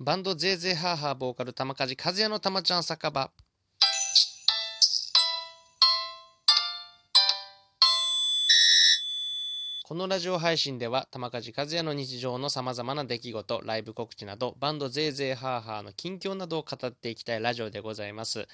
バンドゼーゼーハーハーボーカル玉梶和也の玉ちゃん酒場。このラジオ配信では玉梶和也の日常のさまざまな出来事ライブ告知などバンドゼーゼーハーハーの近況などを語っていきたいラジオでございます。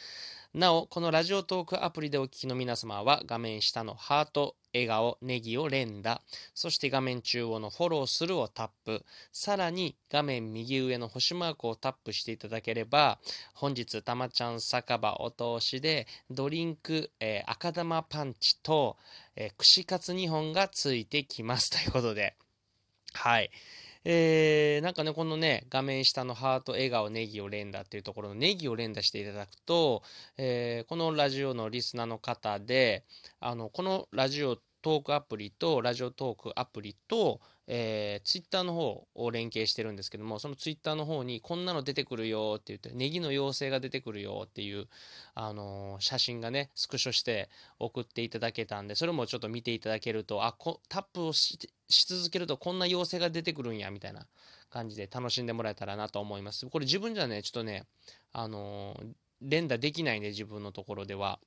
なおこのラジオトークアプリでお聞きの皆様は画面下のハート笑顔、ネギを連打、そして画面中央のフォローするをタップ、さらに画面右上の星マークをタップしていただければ、本日たまちゃん酒場お通しでドリンク、えー、赤玉パンチと、えー、串カツ2本がついてきます。ということで、はい。えー、なんかね、このね、画面下のハート、笑顔、ネギを連打っていうところのネギを連打していただくと、えー、このラジオのリスナーの方で、あの、このラジオトークアプリと、ラジオトークアプリと、えー、ツイッターの方を連携してるんですけども、そのツイッターの方にこんなの出てくるよって言って、ネギの妖精が出てくるよっていう、あのー、写真がね、スクショして送っていただけたんで、それもちょっと見ていただけると、あ、こタップをしてし続けるとこんな妖精が出てくるんや、みたいな感じで楽しんでもらえたらなと思います。これ自分じゃね、ちょっとね、あのー、連打できないね、自分のところでは。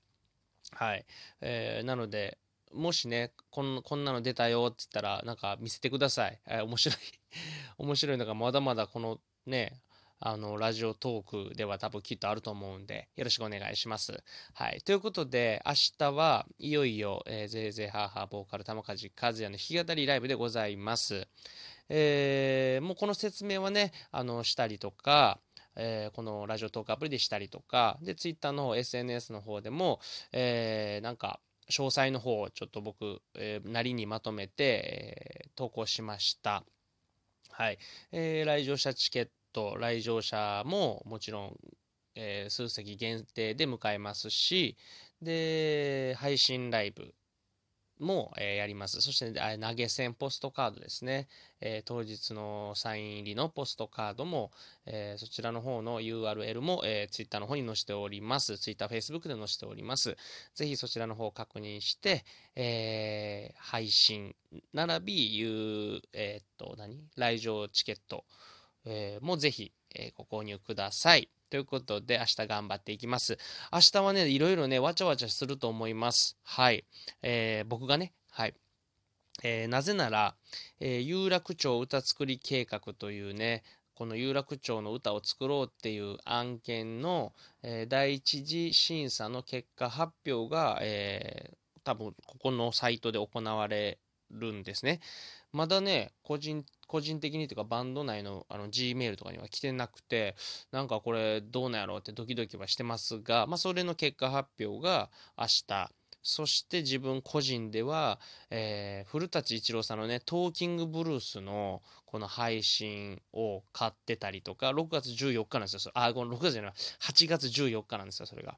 はい。えー、なので、もしねこん、こんなの出たよって言ったら、なんか見せてください。えー、面白い 面白いのがまだまだこのね、あの、ラジオトークでは多分きっとあると思うんで、よろしくお願いします。はい。ということで、明日はいよいよ、えー、ぜいぜいハーハーボーカル玉梶和也の弾き語りライブでございます。えー、もうこの説明はね、あの、したりとか、えー、このラジオトークアプリでしたりとか、で、ツイッターの方、SNS の方でも、えー、なんか、詳細の方をちょっと僕、えー、なりにまとめて、えー、投稿しました。はい。えー、来場者チケット、来場者ももちろん、えー、数席限定で迎えますし、で、配信ライブも、えー、やります。そして、投げ銭ポストカードですね。えー、当日のサイン入りのポストカードも、えー、そちらの方の URL も、えー、Twitter の方に載せております。Twitter、Facebook で載せております。ぜひそちらの方を確認して、え配信、並び、えっと、何？来場チケット、えもぜひ、えご購入ください。ということで、明日頑張っていきます。明日はね、いろいろね、わちゃわちゃすると思います。はい。えー、僕がね、はい。えー、なぜなら、えー、有楽町歌作り計画というね、この有楽町の歌を作ろうっていう案件の、えー、第一次審査の結果発表が、えー、多分ここのサイトで行われるんですね。まだね、個人個人的にというかバンド内のあの G メールとかには来てなくて、なんかこれどうなんやろうってドキドキはしてますが、まあそれの結果発表が明日、そして自分個人では、えー、古舘一郎さんのね、トーキングブルースのこの配信を買ってたりとか、6月14日なんですよ。あ、この6月じゃない、8月14日なんですよ、それが。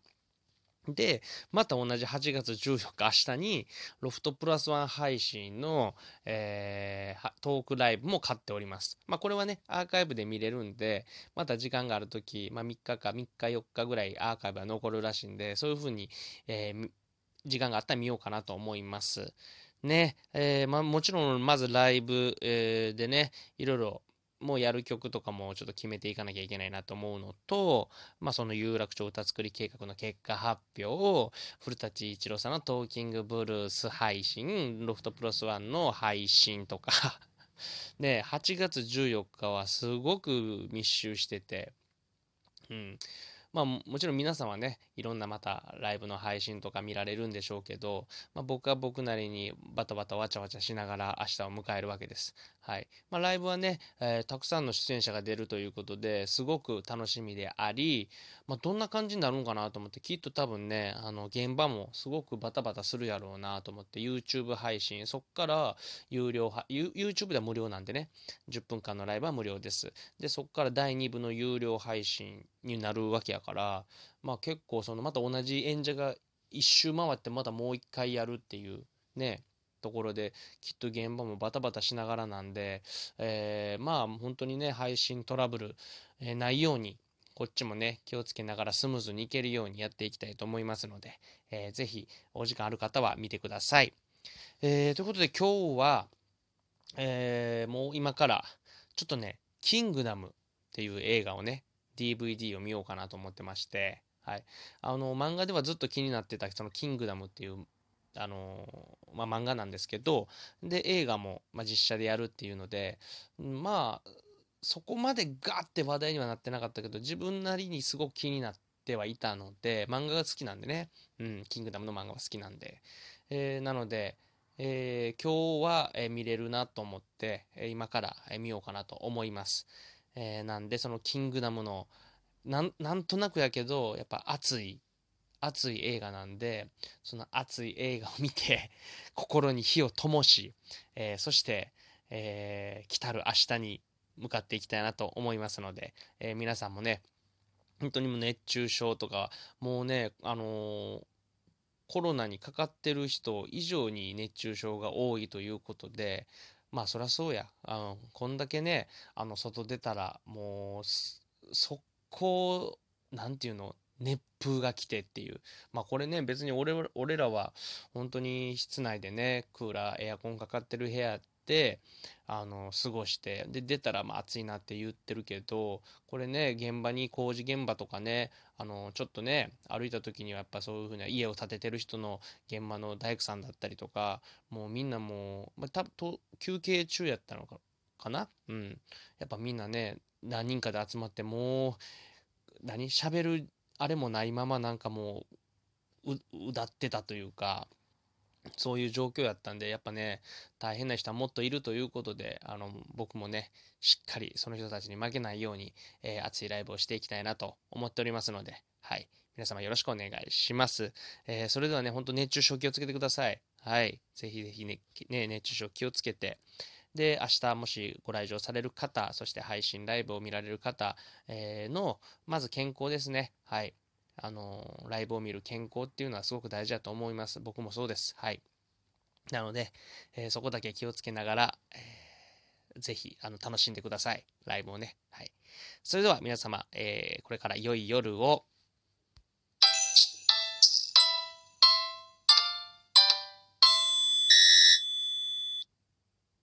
で、また同じ8月14日、明日に、ロフトプラスワン配信の、えー、トークライブも買っております。まあ、これはね、アーカイブで見れるんで、また時間があるとき、まあ、3日か3日4日ぐらいアーカイブは残るらしいんで、そういうふうに、えー、時間があったら見ようかなと思います。ね、えー、まあ、もちろん、まずライブ、えー、でね、いろいろもうやる曲とかもちょっと決めていかなきゃいけないなと思うのと、まあ、その有楽町歌作り計画の結果発表を、古舘一郎さんのトーキングブルース配信、ロフトプラスワンの配信とか で、8月14日はすごく密集してて、うん。まあもちろん皆さんはね、いろんなまたライブの配信とか見られるんでしょうけど、まあ、僕は僕なりにバタバタわちゃわちゃしながら明日を迎えるわけです。はい。まあ、ライブはね、えー、たくさんの出演者が出るということですごく楽しみであり、まあ、どんな感じになるのかなと思って、きっと多分ね、あの、現場もすごくバタバタするやろうなと思って、YouTube 配信、そっから有料、YouTube では無料なんでね、10分間のライブは無料です。で、そっから第2部の有料配信になるわけやから、まあ結構そのまた同じ演者が一周回ってまたもう一回やるっていうね、ところできっと現場もバタバタしながらなんで、えー、まあ本当にね配信トラブル、えー、ないようにこっちもね気をつけながらスムーズにいけるようにやっていきたいと思いますので、えー、ぜひお時間ある方は見てください。えー、ということで今日は、えー、もう今からちょっとねキングダムっていう映画をね、DVD を見ようかなと思ってまして、はい。あの、漫画ではずっと気になってた、その、キングダムっていう、あの、まあ、漫画なんですけど、で、映画も、まあ、実写でやるっていうので、まあ、そこまでガーって話題にはなってなかったけど、自分なりにすごく気になってはいたので、漫画が好きなんでね、うん、キングダムの漫画は好きなんで、えー、なので、えー、今日は、え、見れるなと思って、え今から、え見ようかなと思います。えーなんで、そのキングダムの、なんなんとなくやけど、やっぱ熱い、熱い映画なんで、その熱い映画を見て、心に火を灯し、えそして、え来たる明日に向かっていきたいなと思いますので、え皆さんもね、本当にもう熱中症とか、もうね、あのコロナにかかってる人以上に熱中症が多いということで、まあそりゃそうや。あの、こんだけね、あの、外出たら、もう、速攻、なんていうの、熱風が来てっていう。まあこれね、別に俺俺らは本当に室内でね、クーラー、エアコンかかってる部屋ってあの過ごしてで出たらまあ暑いなって言ってるけどこれね現場に工事現場とかねあのちょっとね歩いた時にはやっぱそういうふうな家を建ててる人の現場の大工さんだったりとかもうみんなもう、まあ、たと休憩中やったのかかな？うん。やっぱみんなね何人かで集まってもう何？喋るあれもないままなんかもううだってたというかそういう状況やったんで、やっぱね、大変な人はもっといるということで、あの、僕もね、しっかりその人たちに負けないように、えー、熱いライブをしていきたいなと思っておりますので、はい。皆様よろしくお願いします。えー、それではね、ほんと熱中症気をつけてください。はい。ぜひぜひね、ね熱中症気をつけて、で、明日もしご来場される方、そして配信ライブを見られる方、えー、の、まず健康ですね。はい。あの、ライブを見る健康っていうのはすごく大事だと思います。僕もそうです。はい。なので、えー、そこだけ気をつけながら、えー、ぜひ、あの、楽しんでください。ライブをね。はい。それでは皆様、えー、これから良い夜を